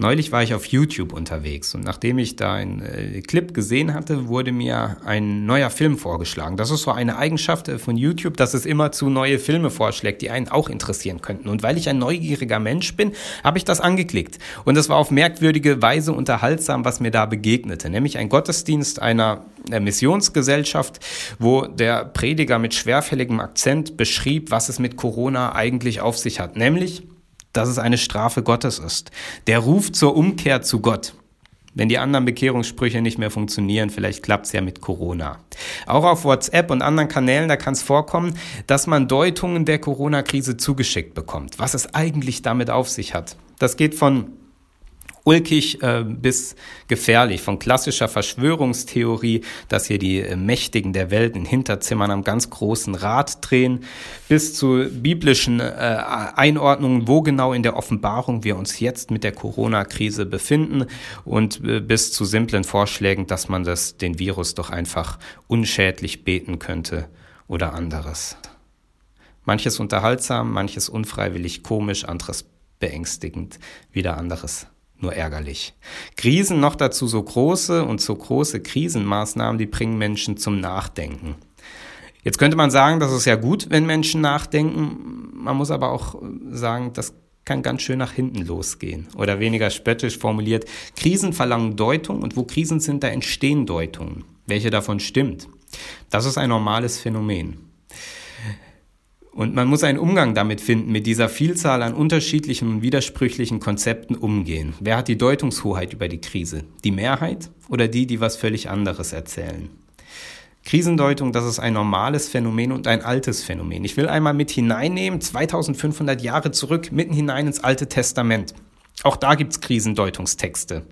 Neulich war ich auf YouTube unterwegs und nachdem ich da einen äh, Clip gesehen hatte, wurde mir ein neuer Film vorgeschlagen. Das ist so eine Eigenschaft äh, von YouTube, dass es immer zu neue Filme vorschlägt, die einen auch interessieren könnten. Und weil ich ein neugieriger Mensch bin, habe ich das angeklickt. Und es war auf merkwürdige Weise unterhaltsam, was mir da begegnete. Nämlich ein Gottesdienst einer äh, Missionsgesellschaft, wo der Prediger mit schwerfälligem Akzent beschrieb, was es mit Corona eigentlich auf sich hat. Nämlich, dass es eine Strafe Gottes ist. Der ruft zur Umkehr zu Gott. Wenn die anderen Bekehrungssprüche nicht mehr funktionieren, vielleicht klappt es ja mit Corona. Auch auf WhatsApp und anderen Kanälen, da kann es vorkommen, dass man Deutungen der Corona-Krise zugeschickt bekommt, was es eigentlich damit auf sich hat. Das geht von ulkig äh, bis gefährlich, von klassischer Verschwörungstheorie, dass hier die äh, Mächtigen der Welt in Hinterzimmern am ganz großen Rad drehen, bis zu biblischen äh, Einordnungen, wo genau in der Offenbarung wir uns jetzt mit der Corona-Krise befinden und äh, bis zu simplen Vorschlägen, dass man das, den Virus doch einfach unschädlich beten könnte oder anderes. Manches unterhaltsam, manches unfreiwillig komisch, anderes beängstigend, wieder anderes nur ärgerlich. Krisen noch dazu so große und so große Krisenmaßnahmen, die bringen Menschen zum Nachdenken. Jetzt könnte man sagen, das ist ja gut, wenn Menschen nachdenken. Man muss aber auch sagen, das kann ganz schön nach hinten losgehen. Oder weniger spöttisch formuliert, Krisen verlangen Deutung und wo Krisen sind, da entstehen Deutungen. Welche davon stimmt? Das ist ein normales Phänomen. Und man muss einen Umgang damit finden, mit dieser Vielzahl an unterschiedlichen und widersprüchlichen Konzepten umgehen. Wer hat die Deutungshoheit über die Krise? Die Mehrheit oder die, die was völlig anderes erzählen? Krisendeutung, das ist ein normales Phänomen und ein altes Phänomen. Ich will einmal mit hineinnehmen, 2500 Jahre zurück, mitten hinein ins Alte Testament. Auch da gibt's Krisendeutungstexte.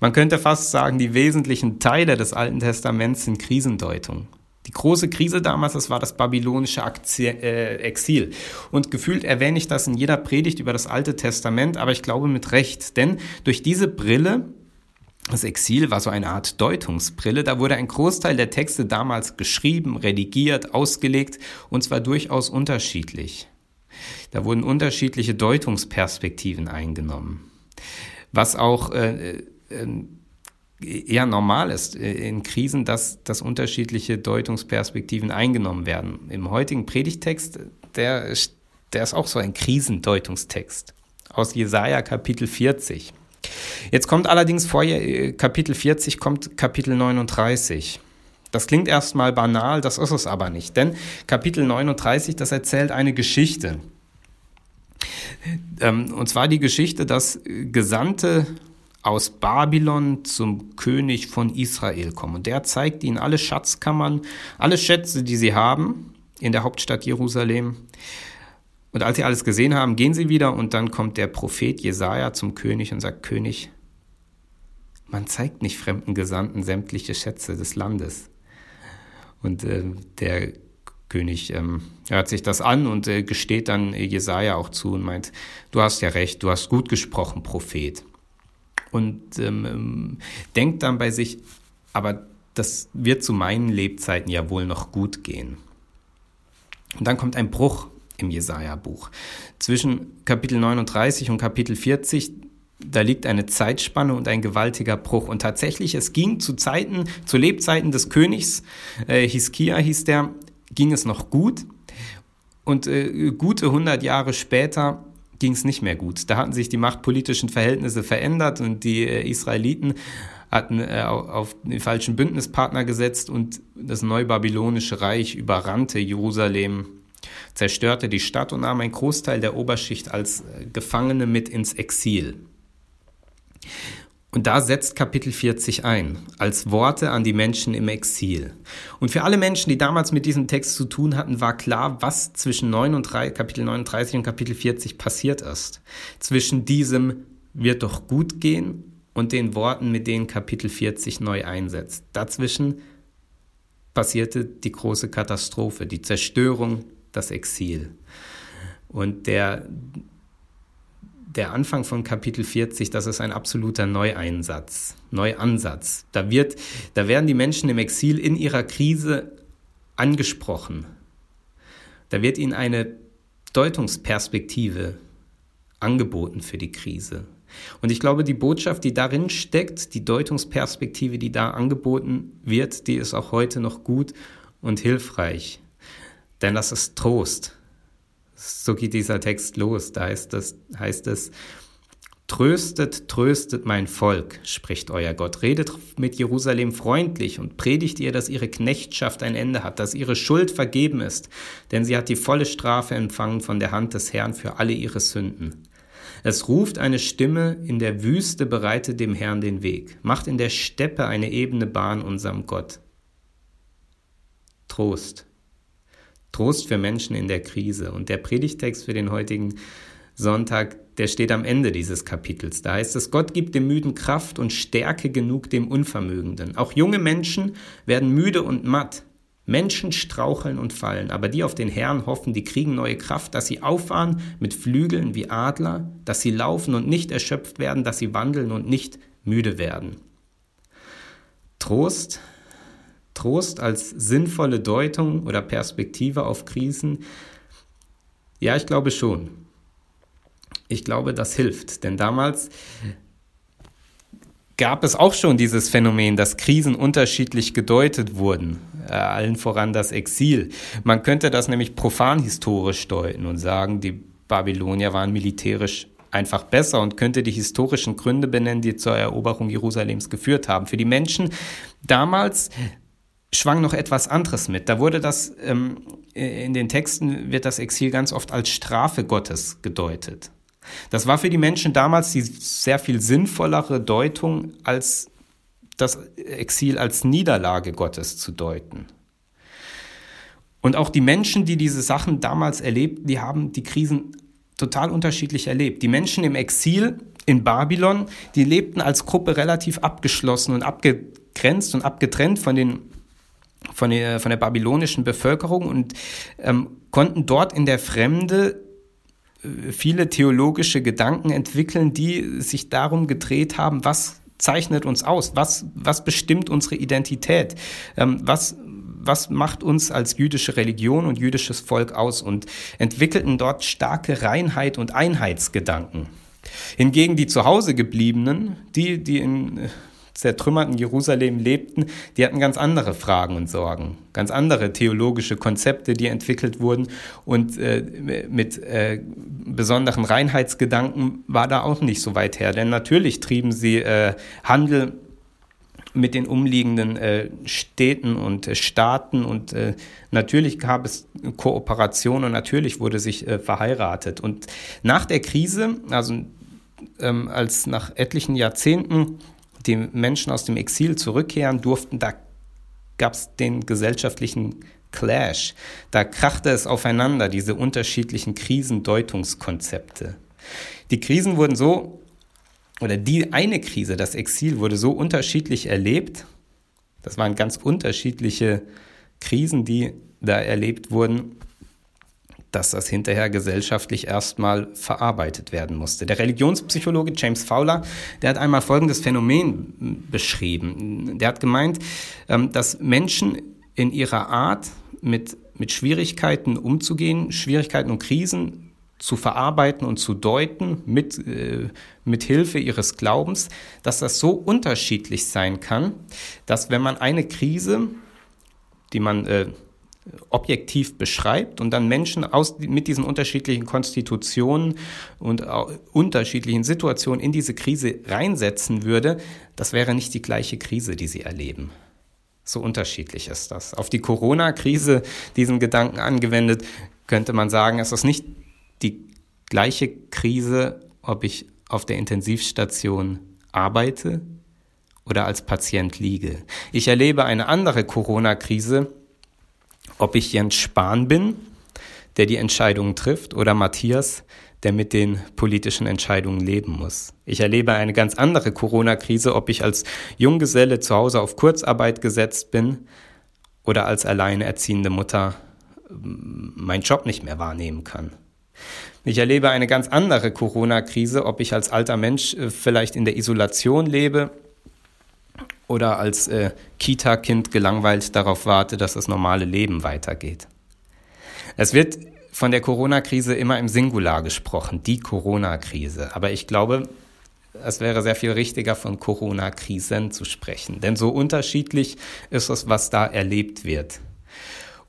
Man könnte fast sagen, die wesentlichen Teile des Alten Testaments sind Krisendeutungen. Die große Krise damals, das war das babylonische äh, Exil. Und gefühlt erwähne ich das in jeder Predigt über das Alte Testament, aber ich glaube mit Recht. Denn durch diese Brille, das Exil war so eine Art Deutungsbrille, da wurde ein Großteil der Texte damals geschrieben, redigiert, ausgelegt und zwar durchaus unterschiedlich. Da wurden unterschiedliche Deutungsperspektiven eingenommen. Was auch äh, äh, eher normal ist äh, in Krisen, dass, dass unterschiedliche Deutungsperspektiven eingenommen werden. Im heutigen Predigtext, der, der ist auch so ein Krisendeutungstext aus Jesaja Kapitel 40. Jetzt kommt allerdings vor äh, Kapitel 40 kommt Kapitel 39. Das klingt erstmal banal, das ist es aber nicht, denn Kapitel 39, das erzählt eine Geschichte. Ähm, und zwar die Geschichte, dass Gesandte aus Babylon zum König von Israel kommen. Und der zeigt ihnen alle Schatzkammern, alle Schätze, die sie haben in der Hauptstadt Jerusalem. Und als sie alles gesehen haben, gehen sie wieder und dann kommt der Prophet Jesaja zum König und sagt: König, man zeigt nicht fremden Gesandten sämtliche Schätze des Landes. Und äh, der König ähm, hört sich das an und äh, gesteht dann Jesaja auch zu und meint: Du hast ja recht, du hast gut gesprochen, Prophet und ähm, denkt dann bei sich, aber das wird zu meinen Lebzeiten ja wohl noch gut gehen. Und dann kommt ein Bruch im Jesaja-Buch. Zwischen Kapitel 39 und Kapitel 40, da liegt eine Zeitspanne und ein gewaltiger Bruch. Und tatsächlich, es ging zu Zeiten, zu Lebzeiten des Königs, äh, Hiskia hieß der, ging es noch gut. Und äh, gute 100 Jahre später ging es nicht mehr gut. Da hatten sich die machtpolitischen Verhältnisse verändert und die äh, Israeliten hatten äh, auf den falschen Bündnispartner gesetzt und das neubabylonische Reich überrannte Jerusalem, zerstörte die Stadt und nahm einen Großteil der Oberschicht als äh, Gefangene mit ins Exil. Und da setzt Kapitel 40 ein, als Worte an die Menschen im Exil. Und für alle Menschen, die damals mit diesem Text zu tun hatten, war klar, was zwischen 9 und 3, Kapitel 39 und Kapitel 40 passiert ist. Zwischen diesem wird doch gut gehen und den Worten, mit denen Kapitel 40 neu einsetzt. Dazwischen passierte die große Katastrophe, die Zerstörung, das Exil. Und der, der Anfang von Kapitel 40, das ist ein absoluter Neueinsatz, Neuansatz. Da, wird, da werden die Menschen im Exil in ihrer Krise angesprochen. Da wird ihnen eine Deutungsperspektive angeboten für die Krise. Und ich glaube, die Botschaft, die darin steckt, die Deutungsperspektive, die da angeboten wird, die ist auch heute noch gut und hilfreich. Denn das ist Trost. So geht dieser Text los. Da heißt, das, heißt es, Tröstet, tröstet mein Volk, spricht euer Gott. Redet mit Jerusalem freundlich und predigt ihr, dass ihre Knechtschaft ein Ende hat, dass ihre Schuld vergeben ist, denn sie hat die volle Strafe empfangen von der Hand des Herrn für alle ihre Sünden. Es ruft eine Stimme, in der Wüste bereitet dem Herrn den Weg, macht in der Steppe eine ebene Bahn unserem Gott. Trost. Trost für Menschen in der Krise. Und der Predigtext für den heutigen Sonntag, der steht am Ende dieses Kapitels. Da heißt es, Gott gibt dem Müden Kraft und Stärke genug dem Unvermögenden. Auch junge Menschen werden müde und matt. Menschen straucheln und fallen, aber die auf den Herrn hoffen, die kriegen neue Kraft, dass sie auffahren mit Flügeln wie Adler, dass sie laufen und nicht erschöpft werden, dass sie wandeln und nicht müde werden. Trost, Trost als sinnvolle Deutung oder Perspektive auf Krisen, ja, ich glaube schon. Ich glaube, das hilft, denn damals gab es auch schon dieses Phänomen, dass Krisen unterschiedlich gedeutet wurden, äh, allen voran das Exil. Man könnte das nämlich profan historisch deuten und sagen, die Babylonier waren militärisch einfach besser und könnte die historischen Gründe benennen, die zur Eroberung Jerusalems geführt haben. Für die Menschen damals schwang noch etwas anderes mit. Da wurde das, ähm, in den Texten wird das Exil ganz oft als Strafe Gottes gedeutet. Das war für die Menschen damals die sehr viel sinnvollere Deutung, als das Exil als Niederlage Gottes zu deuten. Und auch die Menschen, die diese Sachen damals erlebten, die haben die Krisen total unterschiedlich erlebt. Die Menschen im Exil in Babylon, die lebten als Gruppe relativ abgeschlossen und abgegrenzt und abgetrennt von den von der, von der babylonischen Bevölkerung und ähm, konnten dort in der Fremde viele theologische Gedanken entwickeln, die sich darum gedreht haben, was zeichnet uns aus, was, was bestimmt unsere Identität, ähm, was, was macht uns als jüdische Religion und jüdisches Volk aus? Und entwickelten dort starke Reinheit und Einheitsgedanken. Hingegen die zu Hause gebliebenen, die, die in zertrümmerten Jerusalem lebten, die hatten ganz andere Fragen und Sorgen, ganz andere theologische Konzepte, die entwickelt wurden. Und äh, mit äh, besonderen Reinheitsgedanken war da auch nicht so weit her, denn natürlich trieben sie äh, Handel mit den umliegenden äh, Städten und äh, Staaten. Und äh, natürlich gab es Kooperation und natürlich wurde sich äh, verheiratet. Und nach der Krise, also ähm, als nach etlichen Jahrzehnten die Menschen aus dem Exil zurückkehren durften, da gab es den gesellschaftlichen Clash. Da krachte es aufeinander, diese unterschiedlichen Krisendeutungskonzepte. Die Krisen wurden so, oder die eine Krise, das Exil, wurde so unterschiedlich erlebt. Das waren ganz unterschiedliche Krisen, die da erlebt wurden, dass das hinterher gesellschaftlich erstmal verarbeitet werden musste. Der Religionspsychologe James Fowler, der hat einmal folgendes Phänomen beschrieben. Der hat gemeint, ähm, dass Menschen in ihrer Art mit, mit Schwierigkeiten umzugehen, Schwierigkeiten und Krisen zu verarbeiten und zu deuten mit, äh, mit Hilfe ihres Glaubens, dass das so unterschiedlich sein kann, dass wenn man eine Krise, die man äh, objektiv beschreibt und dann Menschen aus, mit diesen unterschiedlichen Konstitutionen und unterschiedlichen Situationen in diese Krise reinsetzen würde, das wäre nicht die gleiche Krise, die sie erleben. So unterschiedlich ist das. Auf die Corona-Krise, diesen Gedanken angewendet, könnte man sagen, es ist nicht die gleiche Krise, ob ich auf der Intensivstation arbeite oder als Patient liege. Ich erlebe eine andere Corona-Krise, ob ich Jens Spahn bin, der die Entscheidungen trifft, oder Matthias, der mit den politischen Entscheidungen leben muss. Ich erlebe eine ganz andere Corona-Krise, ob ich als Junggeselle zu Hause auf Kurzarbeit gesetzt bin oder als alleinerziehende Mutter ähm, meinen Job nicht mehr wahrnehmen kann. Ich erlebe eine ganz andere Corona-Krise, ob ich als alter Mensch äh, vielleicht in der Isolation lebe oder als äh, Kita-Kind gelangweilt darauf warte, dass das normale Leben weitergeht. Es wird von der Corona-Krise immer im Singular gesprochen, die Corona-Krise. Aber ich glaube, es wäre sehr viel richtiger, von Corona-Krisen zu sprechen. Denn so unterschiedlich ist es, was da erlebt wird.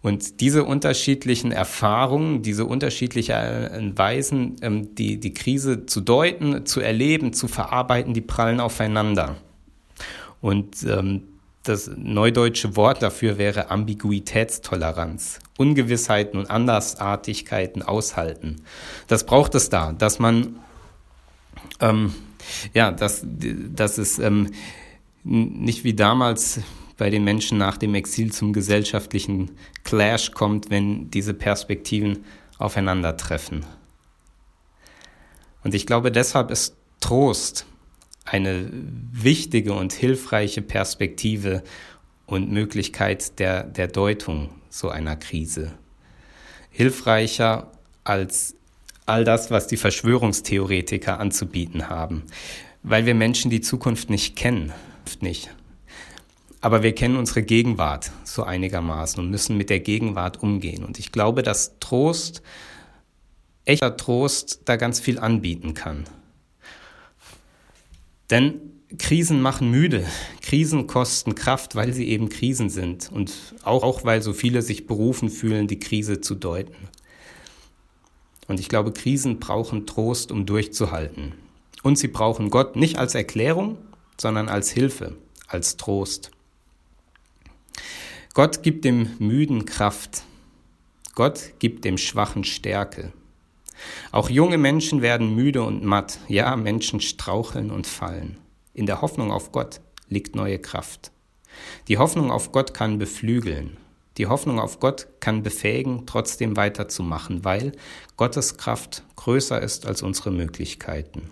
Und diese unterschiedlichen Erfahrungen, diese unterschiedlichen Weisen, ähm, die, die Krise zu deuten, zu erleben, zu verarbeiten, die prallen aufeinander. Und ähm, das neudeutsche Wort dafür wäre Ambiguitätstoleranz. Ungewissheiten und Andersartigkeiten aushalten. Das braucht es da, dass man, ähm, ja, dass, dass es ähm, nicht wie damals bei den Menschen nach dem Exil zum gesellschaftlichen Clash kommt, wenn diese Perspektiven aufeinandertreffen. Und ich glaube, deshalb ist Trost eine wichtige und hilfreiche Perspektive und Möglichkeit der, der Deutung so einer Krise. Hilfreicher als all das, was die Verschwörungstheoretiker anzubieten haben, weil wir Menschen die Zukunft nicht kennen, nicht. Aber wir kennen unsere Gegenwart so einigermaßen und müssen mit der Gegenwart umgehen. Und ich glaube, dass Trost, echter Trost, da ganz viel anbieten kann. Denn Krisen machen müde. Krisen kosten Kraft, weil sie eben Krisen sind. Und auch, auch weil so viele sich berufen fühlen, die Krise zu deuten. Und ich glaube, Krisen brauchen Trost, um durchzuhalten. Und sie brauchen Gott nicht als Erklärung, sondern als Hilfe, als Trost. Gott gibt dem Müden Kraft. Gott gibt dem Schwachen Stärke. Auch junge Menschen werden müde und matt. Ja, Menschen straucheln und fallen. In der Hoffnung auf Gott liegt neue Kraft. Die Hoffnung auf Gott kann beflügeln. Die Hoffnung auf Gott kann befähigen, trotzdem weiterzumachen, weil Gottes Kraft größer ist als unsere Möglichkeiten.